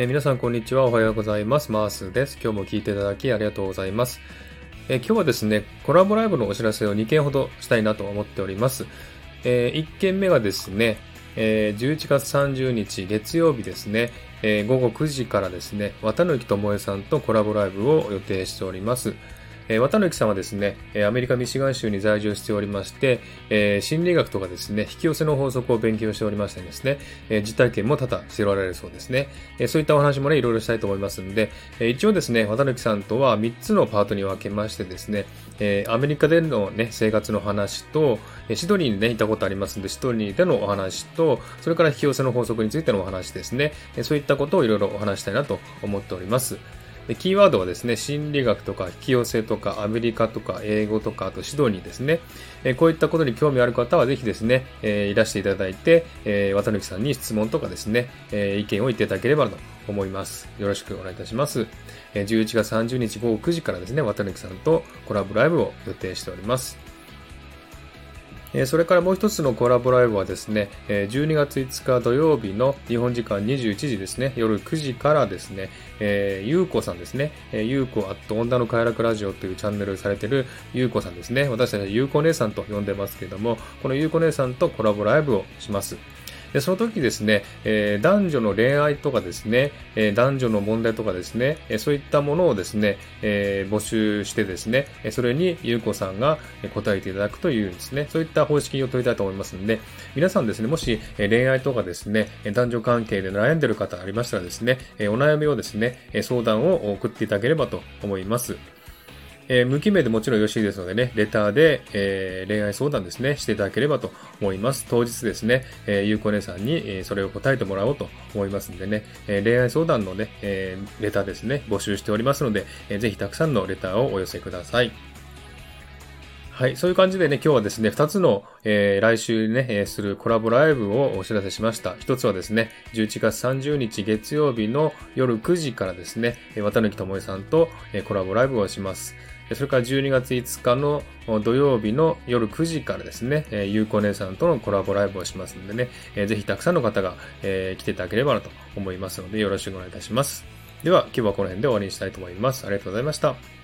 えー、皆さんこんにちは。おはようございます。マースです。今日も聞いていただきありがとうございます。えー、今日はですね、コラボライブのお知らせを2件ほどしたいなと思っております。えー、1件目がですね、えー、11月30日月曜日ですね、えー、午後9時からですね、綿貫智恵さんとコラボライブを予定しております。えー、綿貫さんはですね、アメリカミシガン州に在住しておりまして、え、心理学とかですね、引き寄せの法則を勉強しておりましてですね、え、実体験も多々しておられるそうですね。え、そういったお話もね、いろいろしたいと思いますんで、え、一応ですね、綿貫さんとは3つのパートに分けましてですね、え、アメリカでのね、生活の話と、シドニーにね、いたことありますんで、シドニーでのお話と、それから引き寄せの法則についてのお話ですね、そういったことをいろいろお話したいなと思っております。でキーワードはですね、心理学とか引き寄せとかアメリカとか英語とかあと指導にですね、えこういったことに興味ある方はぜひですね、えいらしていただいて、え綿貫さんに質問とかですね、え意見を言っていただければと思います。よろしくお願いいたします。え11月30日午後9時からですね、綿貫さんとコラボライブを予定しております。それからもう一つのコラボライブはですね、12月5日土曜日の日本時間21時ですね、夜9時からですね、ゆうこさんですね、ゆうこアット女の快楽ラジオというチャンネルされているゆうこさんですね。私たちはゆうこ姉さんと呼んでますけれども、このゆうこ姉さんとコラボライブをします。で、その時ですね、えー、男女の恋愛とかですね、えー、男女の問題とかですね、えー、そういったものをですね、え募集してですね、それにゆうこさんが答えていただくというですね、そういった方式を取りたいと思いますので、皆さんですね、もし恋愛とかですね、男女関係で悩んでいる方ありましたらですね、お悩みをですね、相談を送っていただければと思います。えー、無記名でもちろんよろしいですのでね、レターで、えー、恋愛相談ですね、していただければと思います。当日ですね、えー、ゆうこ姉さんに、え、それを答えてもらおうと思いますんでね、え、恋愛相談のね、え、レターですね、募集しておりますので、えー、ぜひたくさんのレターをお寄せください。はい。そういう感じでね、今日はですね、二つの、えー、来週ね、えー、するコラボライブをお知らせしました。一つはですね、11月30日月曜日の夜9時からですね、綿貫智恵さんと、えー、コラボライブをします。それから12月5日の土曜日の夜9時からですね、えー、ゆうこ姉さんとのコラボライブをしますんでね、えー、ぜひたくさんの方が、えー、来ていただければなと思いますので、よろしくお願いいたします。では、今日はこの辺で終わりにしたいと思います。ありがとうございました。